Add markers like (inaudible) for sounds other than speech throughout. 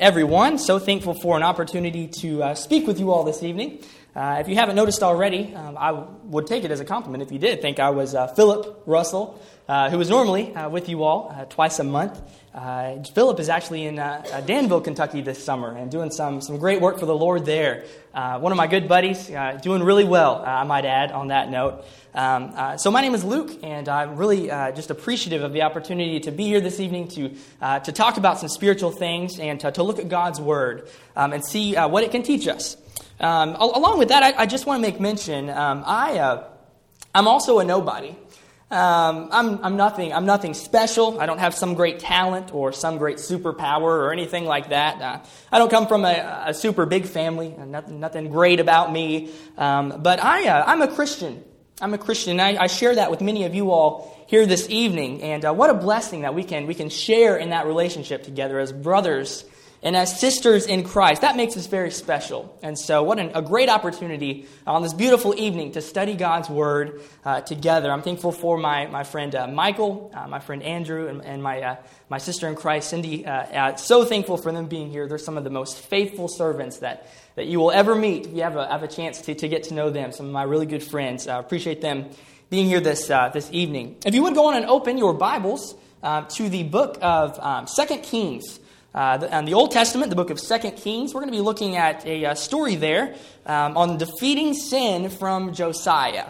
everyone. So thankful for an opportunity to uh, speak with you all this evening. Uh, if you haven't noticed already, um, I would take it as a compliment if you did think I was uh, Philip Russell, uh, who is normally uh, with you all twice a month. Philip is actually in Danville, Kentucky this summer and doing some, some great work for the Lord there. one of my good buddies, doing really well, I might add, on that note. Um, uh, so my name is Luke, and I'm really uh, just appreciative of the opportunity to be here this evening to, uh, to talk about some spiritual things and to, to look at God's Word um, and see uh, what it can teach us. Um, along with that, I, I just want to make mention um, I, uh, I'm also a nobody. Um, I'm, I'm, nothing, I'm nothing special. I don't have some great talent or some great superpower or anything like that. Uh, I don't come from a, a super big family, nothing, nothing great about me. Um, but I, I'm a Christian. I'm a Christian, I, I, share that with many of you all here this evening. And uh, what a blessing that we can, we can share in that relationship together as brothers and as sisters in Christ. That makes us very special. And so, what an, a great opportunity on this beautiful evening to study God's Word uh, together. I'm thankful for my, my friend uh, Michael, uh, my friend Andrew, and, and my, uh, my sister in Christ, Cindy. Uh, so thankful for them being here. They're some of the most faithful servants that that you will ever meet you have a, have a chance to, to get to know them. Some of my really good friends. I uh, appreciate them being here this, uh, this evening. If you would go on and open your Bibles uh, to the book of um, 2 Kings. Uh, the, the Old Testament, the book of 2 Kings, we're going to be looking at a, a uh, story there um, on defeating sin from Josiah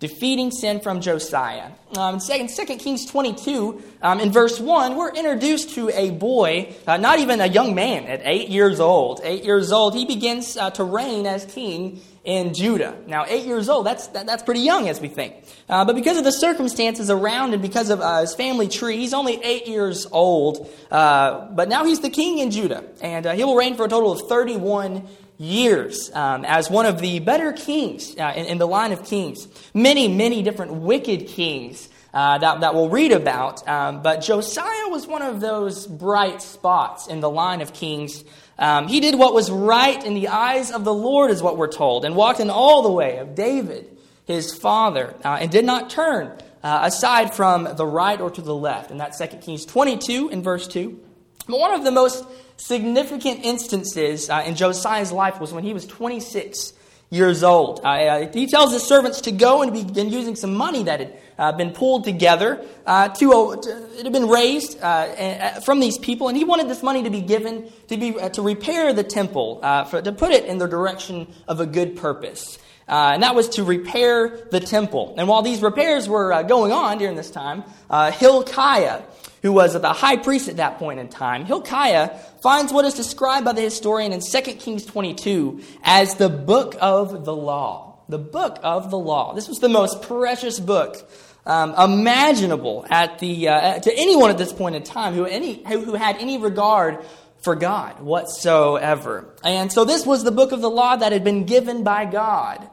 defeating sin from Josiah. Um, second, 2 Kings 22, um, in verse 1, we're introduced to a boy, uh, not even a young man, at eight years old. Eight years old, he begins uh, to reign as king in Judah. Now, eight years old, that's, that, that's pretty young as we think. Uh, but because of the circumstances around and because of uh, his family tree, he's only eight years old. Uh, but now he's the king in Judah, and uh, he will reign for a total of 31 years um, as one of the better kings uh, in, in, the line of kings. Many, many different wicked kings uh, that, that we'll read about. Um, but Josiah was one of those bright spots in the line of kings. Um, he did what was right in the eyes of the Lord, is what we're told, and walked in all the way of David, his father, uh, and did not turn uh, aside from the right or to the left. And that's 2 Kings 22 in verse 2. But one of the most significant instances uh, in Josiah's life was when he was 26 years old. Uh, uh, he tells his servants to go and begin using some money that had uh, been pulled together uh, to, uh, it had been raised uh, from these people, and he wanted this money to be given to be to repair the temple, for, to put it in the direction of a good purpose. and that was to repair the temple. And while these repairs were going on during this time, Hilkiah, who was the high priest at that point in time, Hilkiah finds what is described by the historian in 2 Kings 22 as the book of the law. The book of the law. This was the most precious book um, imaginable at the, uh, to anyone at this point in time who, any, who had any regard for God whatsoever. And so this was the book of the law that had been given by God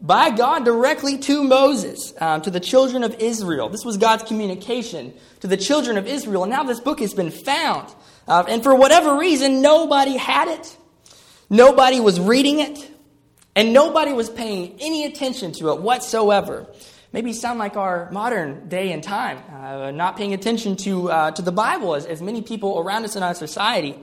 by God directly to Moses, um, to the children of Israel. This was God's communication to the children of Israel. And now this book has been found. Uh, and for whatever reason, nobody had it, nobody was reading it, and nobody was paying any attention to it whatsoever. Maybe sound like our modern day and time, uh, not paying attention to, uh, to the Bible as, as many people around us in our society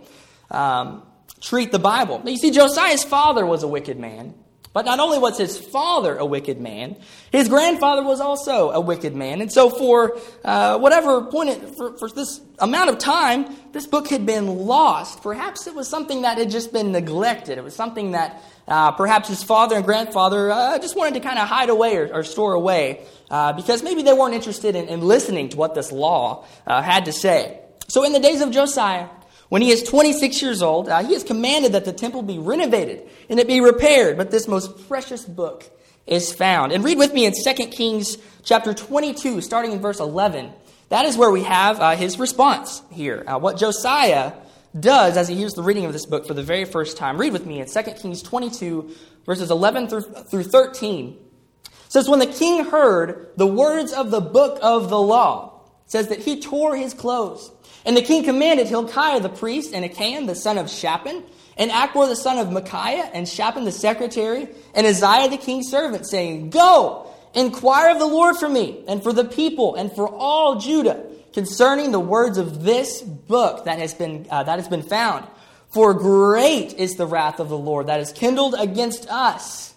um, treat the Bible. Now, you see, Josiah's father was a wicked man. But not only was his father a wicked man, his grandfather was also a wicked man. And so, for uh, whatever point, it, for, for this amount of time, this book had been lost. Perhaps it was something that had just been neglected. It was something that uh, perhaps his father and grandfather uh, just wanted to kind of hide away or, or store away uh, because maybe they weren't interested in, in, listening to what this law uh, had to say. So, in the days of Josiah, when he is 26 years old, uh, he has commanded that the temple be renovated and it be repaired, but this most precious book is found. And read with me in 2 Kings chapter 22, starting in verse 11. That is where we have uh, his response here. Uh, what Josiah does as he hears the reading of this book for the very first time. Read with me in 2 Kings 22, verses 11 through, through 13. It says, When the king heard the words of the book of the law, says that he tore his clothes and the king commanded Hilkiah the priest, and Ahikam the son of Shaphan, and Achbor the son of Micaiah, and Shaphan the secretary, and Isaiah the king's servant, saying, Go, inquire of the Lord for me, and for the people, and for all Judah, concerning the words of this book that has been, uh, that has been found. For great is the wrath of the Lord that is kindled against us,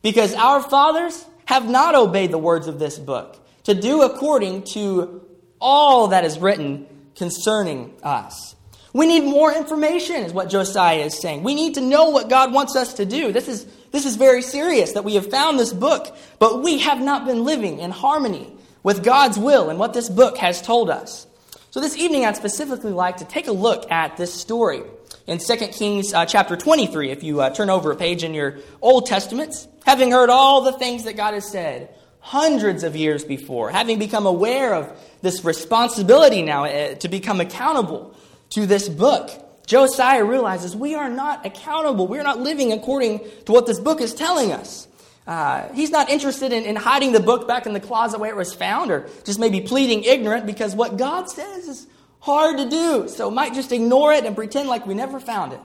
because our fathers have not obeyed the words of this book, to do according to all that is written concerning us. We need more information, is what Josiah is saying. We need to know what God wants us to do. This is, this is very serious that we have found this book, but we have not been living in harmony with God's will and what this book has told us. So this evening, I'd specifically like to take a look at this story in 2 Kings uh, chapter 23. If you uh, turn over a page in your Old Testaments, having heard all the things that God has said hundreds of years before, having become aware of this responsibility now uh, to become accountable to this book, Josiah realizes we are not accountable. We are not living according to what this book is telling us. Uh, he's not interested in, in hiding the book back in the closet where it was found or just maybe pleading ignorant because what God says is hard to do. So might just ignore it and pretend like we never found it.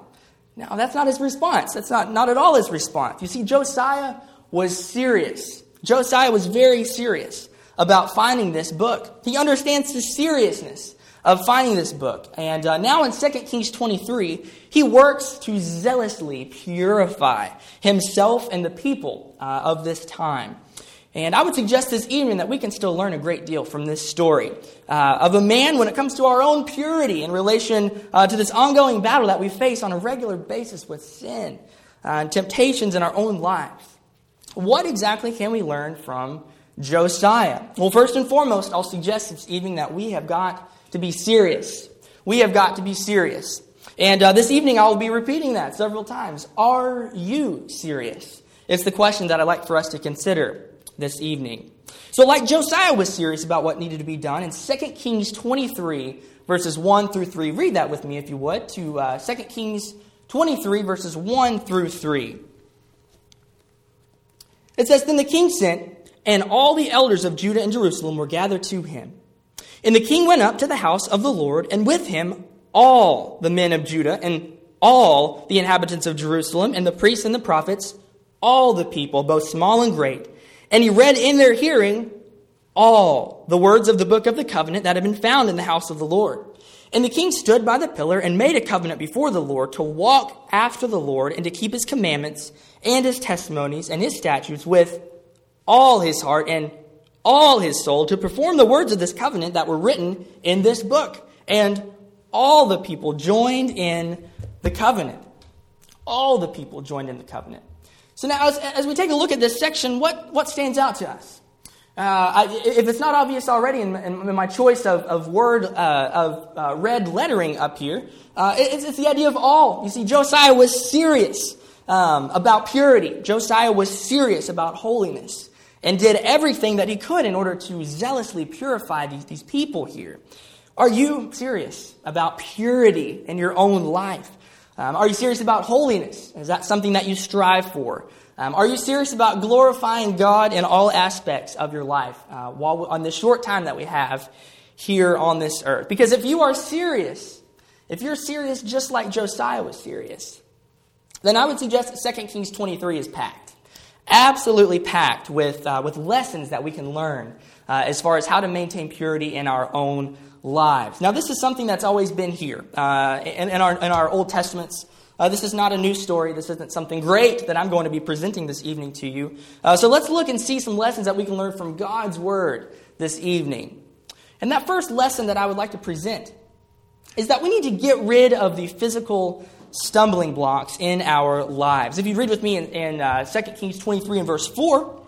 Now, that's not his response. That's not, not at all his response. You see, Josiah was serious. Josiah was very serious about finding this book. He understands the seriousness of finding this book. And uh, now in 2 Kings 23, he works to zealously purify himself and the people uh, of this time. And I would suggest this evening that we can still learn a great deal from this story uh, of a man when it comes to our own purity in relation uh, to this ongoing battle that we face on a regular basis with sin uh, and temptations in our own lives. What exactly can we learn from Josiah? Well, first and foremost, I'll suggest this evening that we have got to be serious. We have got to be serious. And uh, this evening, I will be repeating that several times. Are you serious? It's the question that I'd like for us to consider this evening. So, like Josiah was serious about what needed to be done, in 2 Kings 23, verses 1 through 3, read that with me if you would, to uh, 2 Kings 23, verses 1 through 3. It says, Then the king sent, and all the elders of Judah and Jerusalem were gathered to him. And the king went up to the house of the Lord, and with him all the men of Judah, and all the inhabitants of Jerusalem, and the priests and the prophets, all the people, both small and great. And he read in their hearing all the words of the book of the covenant that had been found in the house of the Lord. And the king stood by the pillar and made a covenant before the Lord to walk after the Lord and to keep his commandments and his testimonies and his statutes with all his heart and all his soul to perform the words of this covenant that were written in this book. And all the people joined in the covenant. All the people joined in the covenant. So now, as, as we take a look at this section, what, what stands out to us? Uh, I, if it's not obvious already in, in, in my choice of, of word, uh, of uh, red lettering up here, uh, it's, it's, the idea of all. You see, Josiah was serious um, about purity. Josiah was serious about holiness and did everything that he could in order to zealously purify these, these people here. Are you serious about purity in your own life? Um, are you serious about holiness? Is that something that you strive for? Um, are you serious about glorifying God in all aspects of your life uh, while on this short time that we have here on this earth? Because if you are serious, if you're serious just like Josiah was serious, then I would suggest that 2 Kings 23 is packed. Absolutely packed with, uh, with lessons that we can learn uh, as far as how to maintain purity in our own lives. Now, this is something that's always been here uh, in, in, our, in our Old Testaments. Uh, this is not a new story. This isn't something great that I'm going to be presenting this evening to you. Uh, so let's look and see some lessons that we can learn from God's Word this evening. And that first lesson that I would like to present is that we need to get rid of the physical stumbling blocks in our lives. If you read with me in, in uh, 2 Kings 23 and verse 4,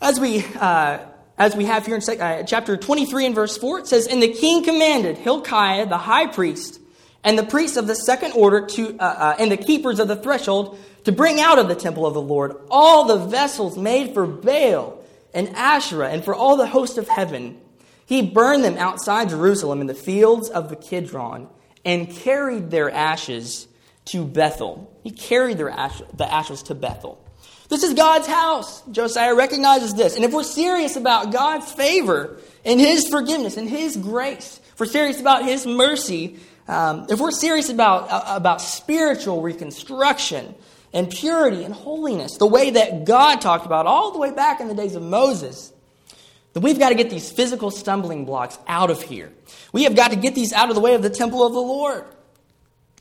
as we, uh, as we have here in uh, chapter 23 and verse 4, it says, And the king commanded Hilkiah the high priest and the priests of the second order to, uh, uh, and the keepers of the threshold to bring out of the temple of the Lord all the vessels made for Baal and Asherah and for all the host of heaven. He burned them outside Jerusalem in the fields of the Kidron and carried their ashes to Bethel. He carried their ash- the ashes to Bethel. This is God's house. Josiah recognizes this. And if we're serious about God's favor and His forgiveness and His grace, if we're serious about His mercy, um, if we're serious about, uh, about spiritual reconstruction and purity and holiness, the way that God talked about all the way back in the days of Moses, then we've got to get these physical stumbling blocks out of here. We have got to get these out of the way of the temple of the Lord.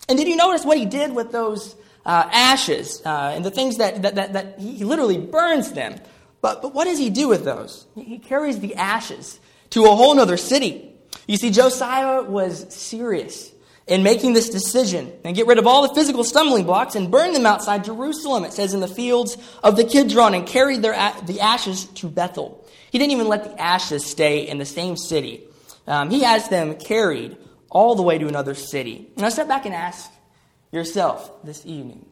And did you notice what he did with those uh, ashes uh, and the things that, that, that, that he, he literally burns them? But, but what does he do with those? He carries the ashes to a whole other city. You see, Josiah was serious in making this decision and get rid of all the physical stumbling blocks and burn them outside Jerusalem, it says in the fields of the Kidron, and carried their, the ashes to Bethel. He didn't even let the ashes stay in the same city. Um, he has them carried all the way to another city. Now, step back and ask yourself this evening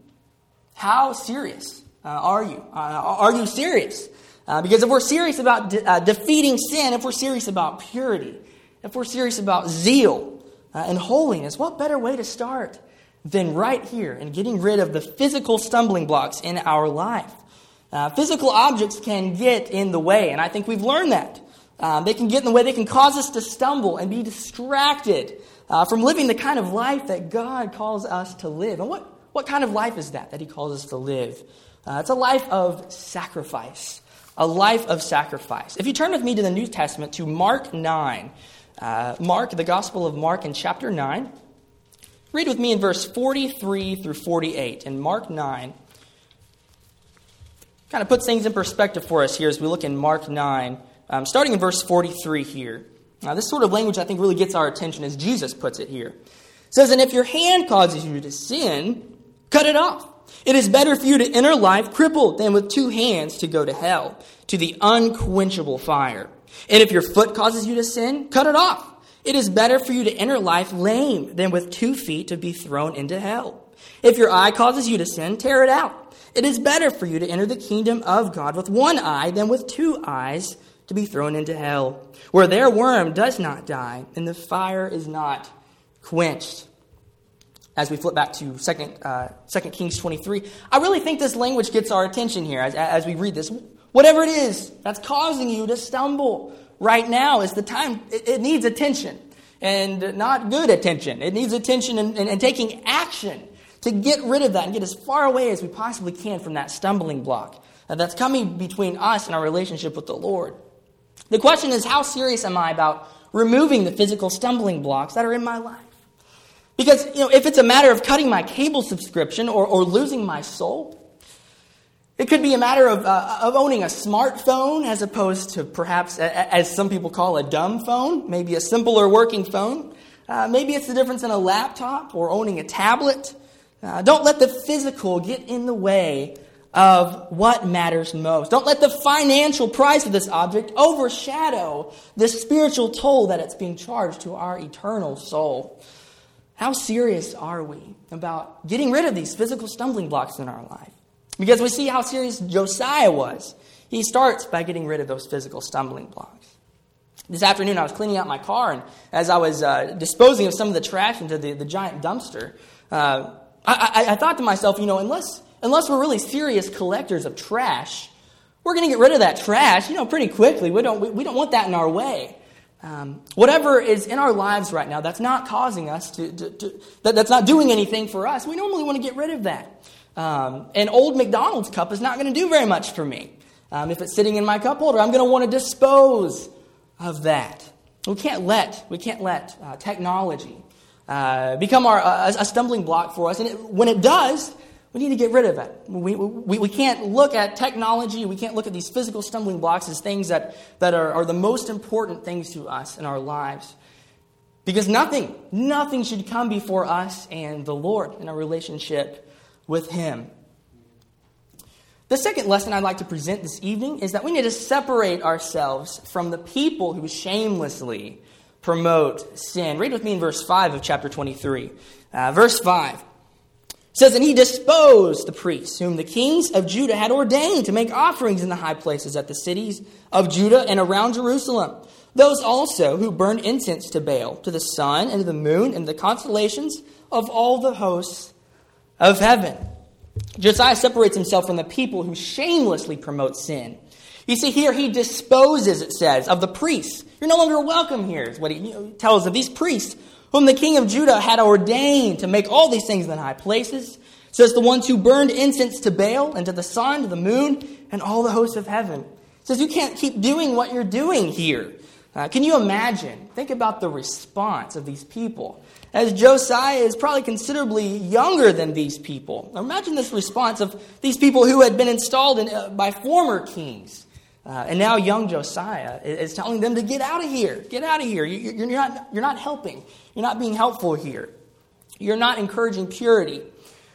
how serious uh, are you? Uh, are you serious? Uh, because if we're serious about de- uh, defeating sin, if we're serious about purity, if we're serious about zeal uh, and holiness, what better way to start than right here and getting rid of the physical stumbling blocks in our life? Uh, physical objects can get in the way, and I think we've learned that. Um, they can get in the way, they can cause us to stumble and be distracted uh, from living the kind of life that God calls us to live. And what, what kind of life is that that He calls us to live? Uh, it's a life of sacrifice a life of sacrifice. If you turn with me to the New Testament, to Mark 9, uh, Mark, the Gospel of Mark in chapter 9, read with me in verse 43 through 48. In Mark 9, kind of puts things in perspective for us here as we look in Mark 9, um, starting in verse 43 here. Now, this sort of language I think really gets our attention as Jesus puts it here. It says, And if your hand causes you to sin, cut it off. It is better for you to enter life crippled than with two hands to go to hell, to the unquenchable fire. And if your foot causes you to sin, cut it off. It is better for you to enter life lame than with two feet to be thrown into hell. If your eye causes you to sin, tear it out. It is better for you to enter the kingdom of God with one eye than with two eyes to be thrown into hell, where their worm does not die and the fire is not quenched as we flip back to 2, uh, 2 Kings 23, I really think this language gets our attention here as, as we read this. Whatever it is that's causing you to stumble right now is the time, it, it needs attention. And not good attention. It needs attention and, and, and taking action to get rid of that and get as far away as we possibly can from that stumbling block that's coming between us and our relationship with the Lord. The question is, how serious am I about removing the physical stumbling blocks that are in my life? Because, you know, if it's a matter of cutting my cable subscription or, or losing my soul, it could be a matter of, uh, of owning a smartphone as opposed to perhaps, as some people call a dumb phone, maybe a simpler working phone. Uh, maybe it's the difference in a laptop or owning a tablet. Uh, don't let the physical get in the way of what matters most. Don't let the financial price of this object overshadow the spiritual toll that it's being charged to our eternal soul. How serious are we about getting rid of these physical stumbling blocks in our life? Because we see how serious Josiah was. He starts by getting rid of those physical stumbling blocks. This afternoon, I was cleaning out my car, and as I was uh, disposing of some of the trash into the, the giant dumpster, uh, I, I, I thought to myself, you know, unless, unless we're really serious collectors of trash, we're going to get rid of that trash, you know, pretty quickly. We don't, we, we don't want that in our way. Um, whatever is in our lives right now that's not causing us to, to, to that, that's not doing anything for us, we normally want to get rid of that. Um, an old McDonald's cup is not going to do very much for me. Um, if it's sitting in my cup holder, I'm going to want to dispose of that. We can't let we can't let uh, technology uh, become our, uh, a stumbling block for us. And it, when it does, we need to get rid of it. We, we, we can't look at technology, we can't look at these physical stumbling blocks as things that, that are, are the most important things to us in our lives. Because nothing, nothing should come before us and the Lord in our relationship with Him. The second lesson I'd like to present this evening is that we need to separate ourselves from the people who shamelessly promote sin. Read with me in verse 5 of chapter 23. Uh, verse 5 says, And he disposed the priests, whom the kings of Judah had ordained to make offerings in the high places at the cities of Judah and around Jerusalem. Those also who burned incense to Baal, to the sun, and to the moon, and the constellations of all the hosts of heaven. Josiah separates himself from the people who shamelessly promote sin. You see, here he disposes, it says, of the priests. You're no longer welcome here, is what he tells of these priests whom the king of Judah had ordained to make all these things in the high places. says the ones who burned incense to Baal and to the sun, to the moon, and all the hosts of heaven. says you can't keep doing what you're doing here. Uh, can you imagine? Think about the response of these people as Josiah is probably considerably younger than these people. Now imagine this response of these people who had been installed in, uh, by former kings. Uh, and now young Josiah is telling them to get out of here. Get out of here. You, are not, you're not helping. You're not being helpful here. You're not encouraging purity.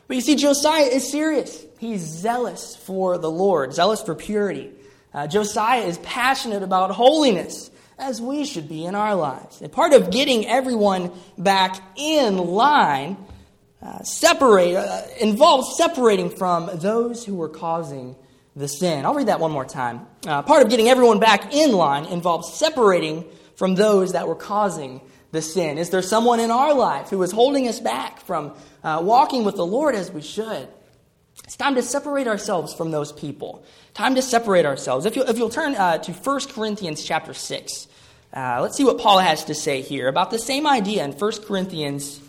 But you see, Josiah is serious. He's zealous for the Lord, zealous for purity. Uh, Josiah is passionate about holiness, as we should be in our lives. And part of getting everyone back in line uh, separate, uh, involves separating from those who were causing the sin. I'll read that one more time. Uh, part of getting everyone back in line involves separating from those that were causing the sin. Is there someone in our life who is holding us back from uh, walking with the Lord as we should? It's time to separate ourselves from those people. Time to separate ourselves. If, you, if you'll turn uh, to 1 Corinthians chapter 6, uh, let's see what Paul has to say here about the same idea in 1 Corinthians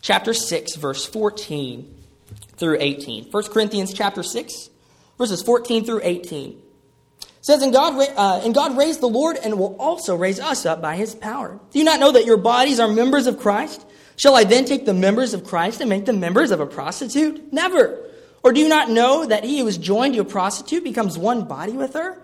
chapter 6, verse 14 through 18. 1 Corinthians chapter 6, verses 14 through 18. It says, and God, uh, and God raised the Lord and will also raise us up by his power. Do you not know that your bodies are members of Christ? Shall I then take the members of Christ and make them members of a prostitute? Never. Or do you not know that he who is joined to a prostitute becomes one body with her?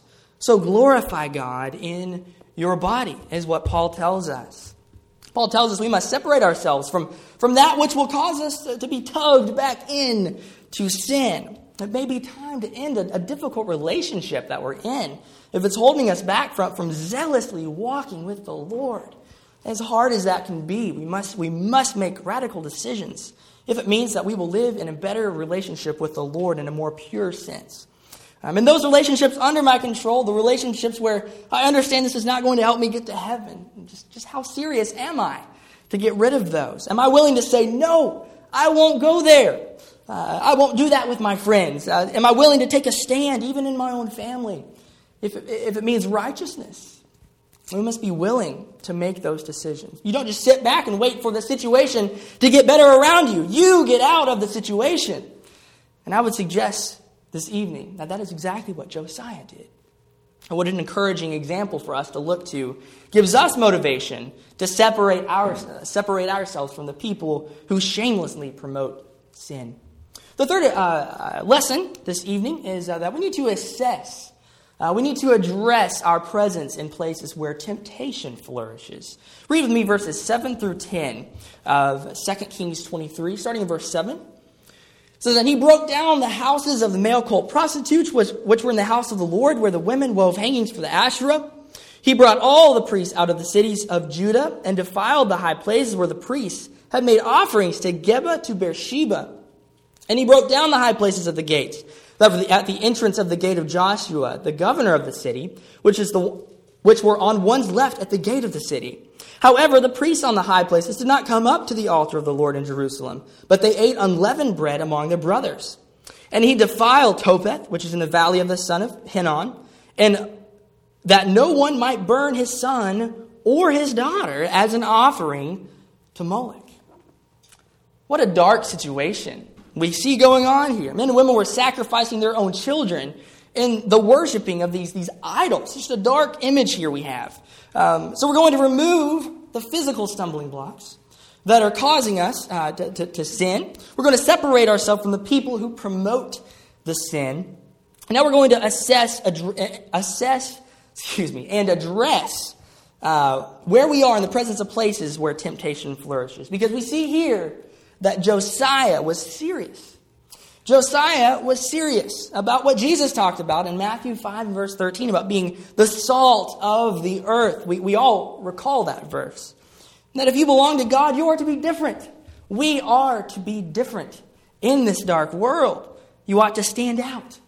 So glorify God in your body, is what Paul tells us. Paul tells us we must separate ourselves from, from that which will cause us to, to be tugged back in to sin. It may be time to end a, a difficult relationship that we're in if it's holding us back from, from zealously walking with the Lord. As hard as that can be, we must, we must make radical decisions if it means that we will live in a better relationship with the Lord in a more pure sense. Um, and those relationships under my control, the relationships where I understand this is not going to help me get to heaven, just, just how serious am I to get rid of those? Am I willing to say, no, I won't go there? Uh, I won't do that with my friends. Uh, am I willing to take a stand, even in my own family, if, if it means righteousness? We must be willing to make those decisions. You don't just sit back and wait for the situation to get better around you. You get out of the situation. And I would suggest this evening Now, that is exactly what Josiah did. And what an encouraging example for us to look to gives us motivation to separate, our, separate ourselves from the people who shamelessly promote sin. The third uh, uh lesson this evening is uh, that we need to assess uh, we need to address our presence in places where temptation flourishes. Read with me verses 7 through 10 of 2 Kings 23, starting in verse 7. Says, And he broke down the houses of the male cult prostitutes, which, which were in the house of the Lord, where the women wove hangings for the Asherah. He brought all the priests out of the cities of Judah and defiled the high places where the priests had made offerings to Geba to Beersheba. And he broke down the high places of the gates at the entrance of the gate of Joshua, the governor of the city, which, is the, which were on one's left at the gate of the city. However, the priests on the high places did not come up to the altar of the Lord in Jerusalem, but they ate unleavened bread among their brothers. And he defiled Topheth, which is in the valley of the son of Hinnom, and that no one might burn his son or his daughter as an offering to Moloch. What a dark situation we see going on here. Men and women were sacrificing their own children in the worshiping of these, these idols. Just a dark image here we have. Um, so we're going to remove the physical stumbling blocks that are causing us uh, to, to, to, sin. We're going to separate ourselves from the people who promote the sin. And now we're going to assess, assess, (laughs) excuse me, and address uh, where we are in the presence of places where temptation flourishes. Because we see here that Josiah was serious. Josiah was serious about what Jesus talked about in Matthew 5 verse 13 about being the salt of the earth. We, we all recall that verse. that if you belong to God, you are to be different. We are to be different in this dark world. You ought to stand out.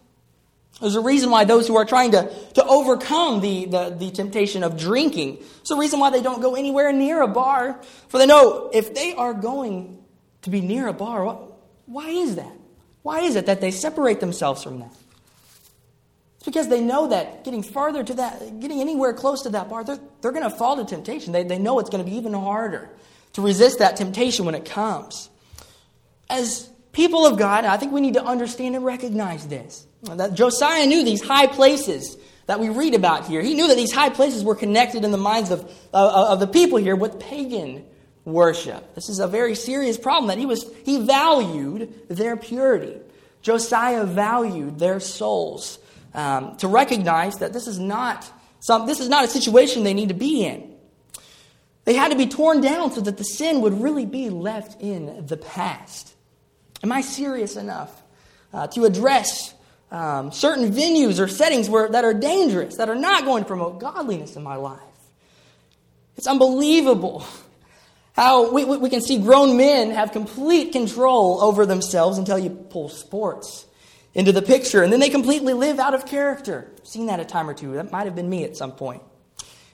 There's a reason why those who are trying to, to overcome the, the, the temptation of drinking, it's a reason why they don't go anywhere near a bar. For they know if they are going to be near a bar. Why is that? Why is it that they separate themselves from that? It's because they know that getting farther to that, getting anywhere close to that bar, they're, they're going to fall to temptation. They, they know it's going to be even harder to resist that temptation when it comes. As people of God, I think we need to understand and recognize this. That Josiah knew these high places that we read about here. He knew that these high places were connected in the minds of, of, of the people here with pagan worship. This is a very serious problem that he was he valued their purity. Josiah valued their souls um, to recognize that this is not some, this is not a situation they need to be in. They had to be torn down so that the sin would really be left in the past. Am I serious enough uh, to address um, certain venues or settings where, that are dangerous, that are not going to promote godliness in my life? It's unbelievable how we, we can see grown men have complete control over themselves until you pull sports into the picture, and then they completely live out of character. I've seen that a time or two. That might have been me at some point.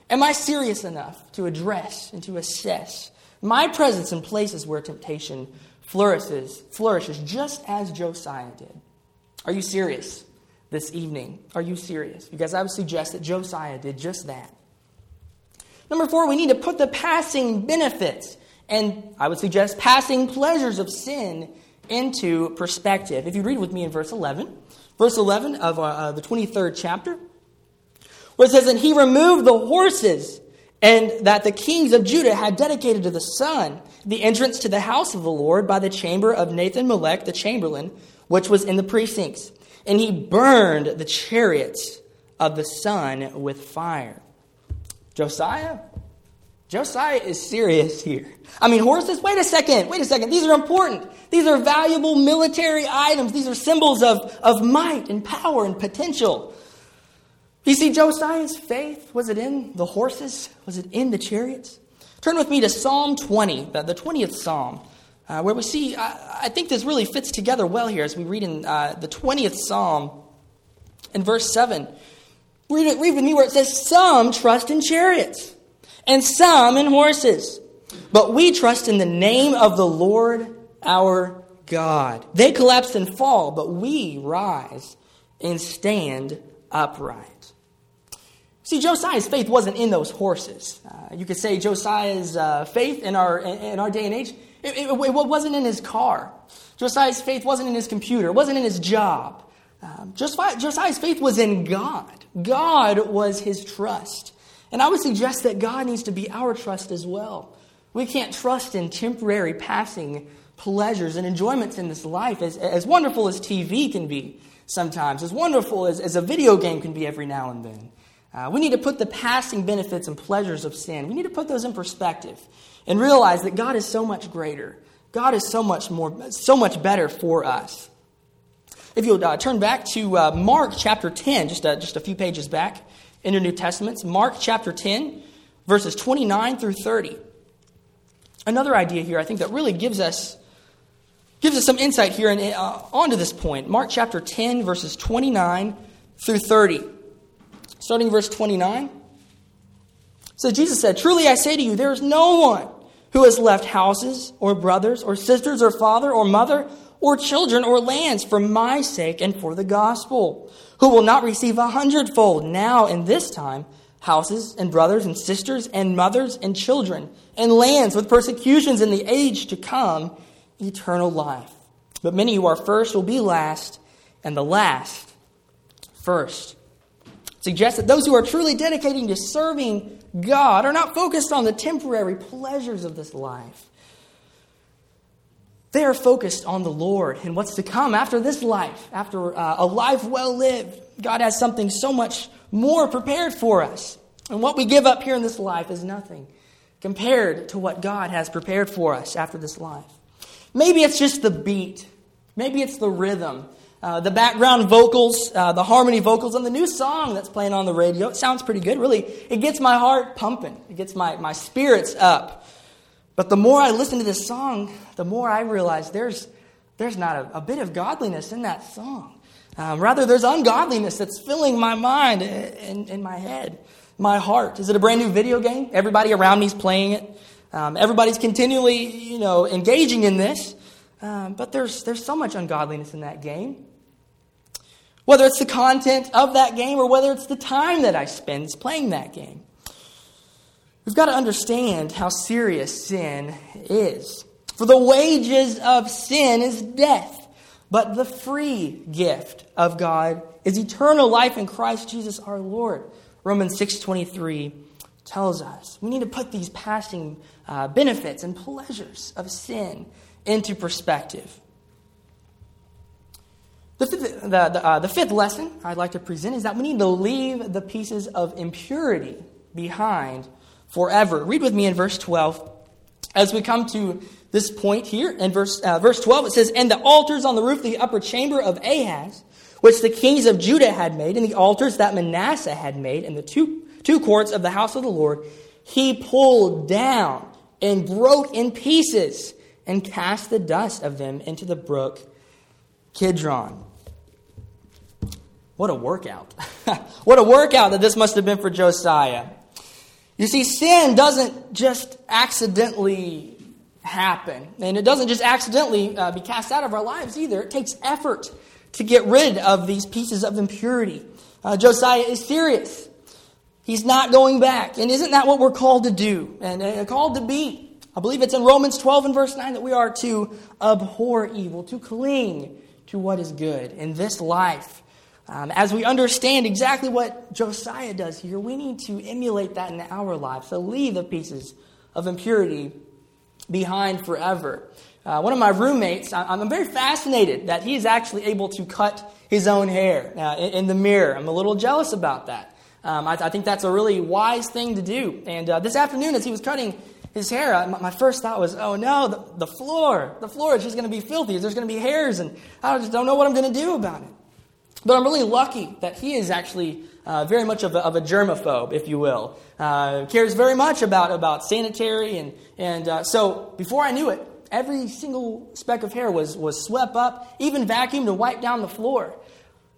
Am I serious enough to address and to assess my presence in places where temptation flourishes, flourishes just as Josiah did? Are you serious this evening? Are you serious? Because I would suggest that Josiah did just that. Number four, we need to put the passing benefits and I would suggest passing pleasures of sin into perspective. If you read with me in verse 11, verse 11 of uh, uh the 23rd chapter, where it says, And he removed the horses and that the kings of Judah had dedicated to the sun, the entrance to the house of the Lord by the chamber of Nathan Melech, the chamberlain, which was in the precincts. And he burned the chariots of the sun with fire. Josiah? Josiah is serious here. I mean, horses, wait a second, wait a second. These are important. These are valuable military items. These are symbols of, of might and power and potential. You see, Josiah's faith, was it in the horses? Was it in the chariots? Turn with me to Psalm 20, the 20th Psalm, uh, where we see, I, I, think this really fits together well here as we read in uh, the 20th Psalm in verse 7. Read, read with me where it says, Some trust in chariots, and some in horses. But we trust in the name of the Lord our God. They collapse and fall, but we rise and stand upright. See, Josiah's faith wasn't in those horses. Uh, you could say Josiah's uh, faith in our, in our day and age, it, it, it, wasn't in his car. Josiah's faith wasn't in his computer, it wasn't in his job. Um, Josiah's faith was in God. God was his trust. And I would suggest that God needs to be our trust as well. We can't trust in temporary passing pleasures and enjoyments in this life, as, as wonderful as TV can be sometimes, as wonderful as, as a video game can be every now and then. Uh, we need to put the passing benefits and pleasures of sin, we need to put those in perspective and realize that God is so much greater. God is so much more, so much better for us. If you'll uh, turn back to uh, Mark chapter 10, just just a few pages back in your New Testaments, Mark chapter 10, verses 29 through 30. Another idea here, I think, that really gives us gives us some insight here and uh, onto this point. Mark chapter 10, verses 29 through 30. Starting verse 29. So Jesus said, Truly I say to you, there is no one who has left houses or brothers or sisters or father or mother or children or lands for my sake and for the gospel, who will not receive a hundredfold now in this time houses and brothers and sisters and mothers and children and lands with persecutions in the age to come, eternal life. But many who are first will be last, and the last first. Suggests that those who are truly dedicating to serving God are not focused on the temporary pleasures of this life they are focused on the Lord and what's to come after this life, after uh, a life well lived. God has something so much more prepared for us. And what we give up here in this life is nothing compared to what God has prepared for us after this life. Maybe it's just the beat, maybe it's the rhythm. Uh, the background vocals, uh, the harmony vocals on the new song that's playing on the radio. It sounds pretty good. Really, it gets my heart pumping. It gets my, my spirits up. But the more I listen to this song, the more I realize there's, there's not a, a bit of godliness in that song. Um, rather, there's ungodliness that's filling my mind and, and, my head, my heart. Is it a brand new video game? Everybody around me is playing it. Um, everybody's continually, you know, engaging in this. um, but there's, there's so much ungodliness in that game. Whether it's the content of that game or whether it's the time that I spend playing that game. We've got to understand how serious sin is. For the wages of sin is death, but the free gift of God is eternal life in Christ Jesus our Lord. Romans 6:23 tells us we need to put these passing uh, benefits and pleasures of sin into perspective. The the, the, uh, the fifth lesson I'd like to present is that we need to leave the pieces of impurity behind forever. Read with me in verse 12 as we come to this point here in verse, uh, verse 12. It says, And the altars on the roof of the upper chamber of Ahaz, which the kings of Judah had made, and the altars that Manasseh had made, and the two, two courts of the house of the Lord, he pulled down and broke in pieces and cast the dust of them into the brook Kidron. What a workout. (laughs) what a workout that this must have been for Josiah. You see, sin doesn't just accidentally happen, and it doesn't just accidentally uh, be cast out of our lives either. It takes effort to get rid of these pieces of impurity. Uh, Josiah is serious. He's not going back. And isn't that what we're called to do and uh, called to be? I believe it's in Romans 12 and verse 9 that we are to abhor evil, to cling to what is good in this life. Um, as we understand exactly what Josiah does here, we need to emulate that in our lives, to leave the pieces of impurity behind forever. Uh, one of my roommates, I'm very fascinated that he is actually able to cut his own hair uh, in, in, the mirror. I'm a little jealous about that. Um, I, I, think that's a really wise thing to do. And uh, this afternoon, as he was cutting his hair, my first thought was, oh no, the, the floor. The floor is just going to be filthy. There's going to be hairs, and I just don't know what I'm going to do about it. But I'm really lucky that he is actually uh, very much of a, of a, germaphobe, if you will. Uh, cares very much about, about sanitary, and, and uh, so before I knew it, every single speck of hair was, was swept up, even vacuumed and wiped down the floor.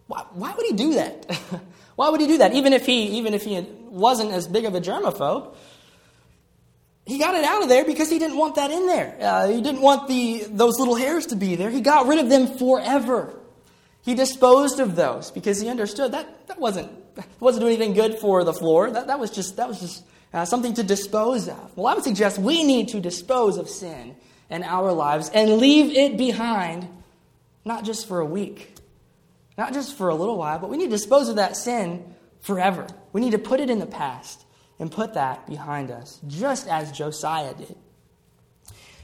Why, why would he do that? (laughs) why would he do that? Even if he, even if he wasn't as big of a germaphobe, he got it out of there because he didn't want that in there. Uh, he didn't want the, those little hairs to be there. He got rid of them forever. He disposed of those because he understood that that wasn't, that wasn't doing anything good for the floor. That, that was just, that was just uh, something to dispose of. Well, I would suggest we need to dispose of sin in our lives and leave it behind, not just for a week, not just for a little while, but we need to dispose of that sin forever. We need to put it in the past and put that behind us, just as Josiah did.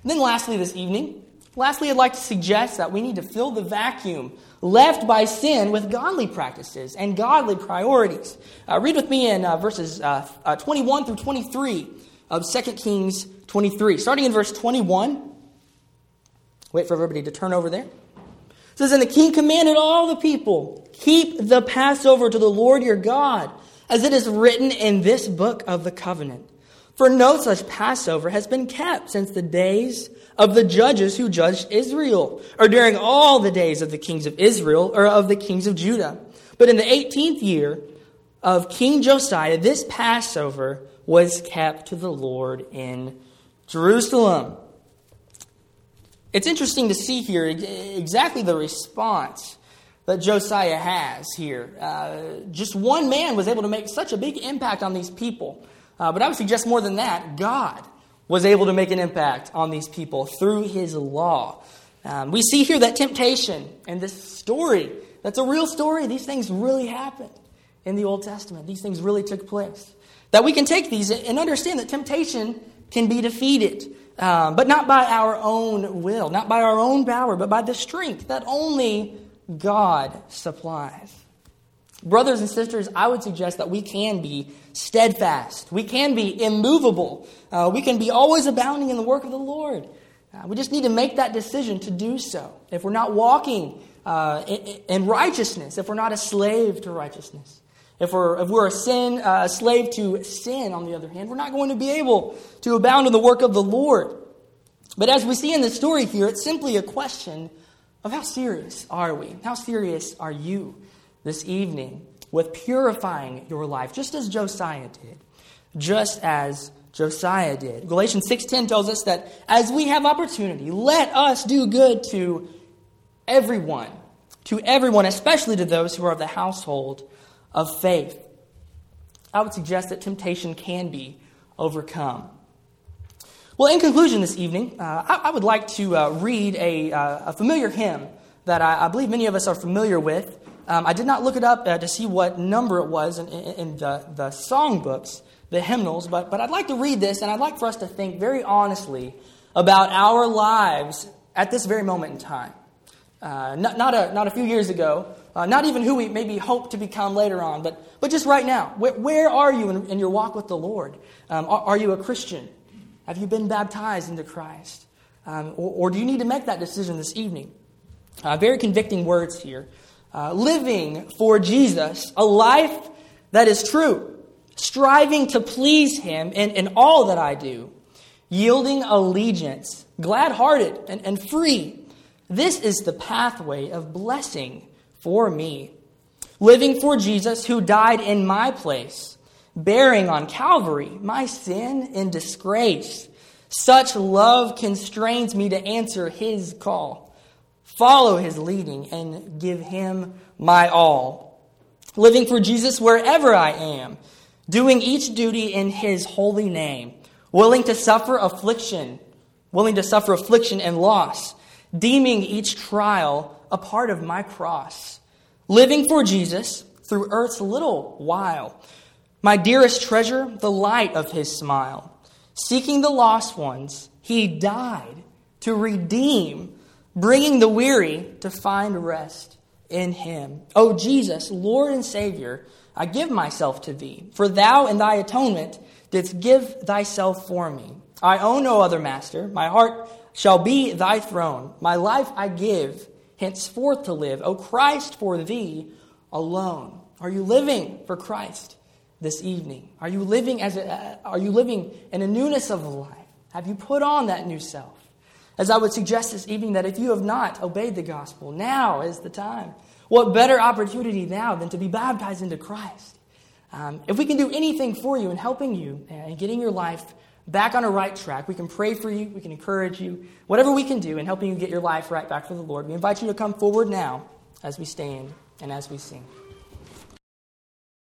And then, lastly, this evening, lastly, I'd like to suggest that we need to fill the vacuum left by sin with godly practices and godly priorities. Uh, read with me in uh, verses uh, uh 21 through 23 of 2 Kings 23. Starting in verse 21. Wait for everybody to turn over there. It says, And the king commanded all the people, Keep the Passover to the Lord your God as it is written in this book of the covenant. For no such Passover has been kept since the days of the judges who judged Israel, or during all the days of the kings of Israel, or of the kings of Judah. But in the 18th year of King Josiah, this Passover was kept to the Lord in Jerusalem. It's interesting to see here exactly the response that Josiah has here. Uh, just one man was able to make such a big impact on these people. Uh, but I would suggest more than that, God was able to make an impact on these people through his law. Um, we see here that temptation and this story, that's a real story. These things really happened in the Old Testament. These things really took place. That we can take these and understand that temptation can be defeated, um, but not by our own will, not by our own power, but by the strength that only God supplies. Brothers and sisters, I would suggest that we can be steadfast. We can be immovable. Uh, we can be always abounding in the work of the Lord. Uh, we just need to make that decision to do so. If we're not walking uh, in, in, righteousness, if we're not a slave to righteousness, if we're, if we're a, sin, uh, a slave to sin, on the other hand, we're not going to be able to abound in the work of the Lord. But as we see in the story here, it's simply a question of how serious are we? How serious are you this evening with purifying your life, just as Josiah did, just as Josiah did. Galatians 6:10 tells us that as we have opportunity, let us do good to everyone, to everyone, especially to those who are of the household of faith. I would suggest that temptation can be overcome. Well, in conclusion this evening, uh, I, I, would like to uh, read a, uh, a, familiar hymn that I, I, believe many of us are familiar with. Um, I did not look it up uh, to see what number it was in, in, in the, the songbooks, the hymnals, but, but I'd like to read this, and I'd like for us to think very honestly about our lives at this very moment in time. Uh, not, not, a, not a few years ago, uh, not even who we maybe hope to become later on, but, but just right now. Where, where are you in, in, your walk with the Lord? Um, are, are, you a Christian? Have you been baptized into Christ? Um, or, or, do you need to make that decision this evening? Uh, very convicting words here. Uh, living for Jesus, a life that is true, striving to please Him in, in all that I do, yielding allegiance, glad hearted and, and free this is the pathway of blessing for me. Living for Jesus, who died in my place, bearing on Calvary my sin and disgrace. Such love constrains me to answer his call, follow his leading, and give him my all. Living for Jesus wherever I am, doing each duty in his holy name, willing to suffer affliction, willing to suffer affliction and loss deeming each trial a part of my cross, living for Jesus through earth's little while, my dearest treasure, the light of his smile. Seeking the lost ones, he died to redeem, bringing the weary to find rest in him. O oh, Jesus, Lord and Savior, I give myself to thee, for thou in thy atonement didst give thyself for me. I own no other master. My heart shall be thy throne. My life I give henceforth to live, O Christ, for thee alone. Are you living for Christ this evening? Are you living as a, uh, are you living in a newness of life? Have you put on that new self? As I would suggest this evening that if you have not obeyed the gospel, now is the time. What better opportunity now than to be baptized into Christ? Um, if we can do anything for you in helping you and getting your life back on a right track. We can pray for you, we can encourage you, whatever we can do in helping you get your life right back for the Lord. We invite you to come forward now as we stand and as we sing.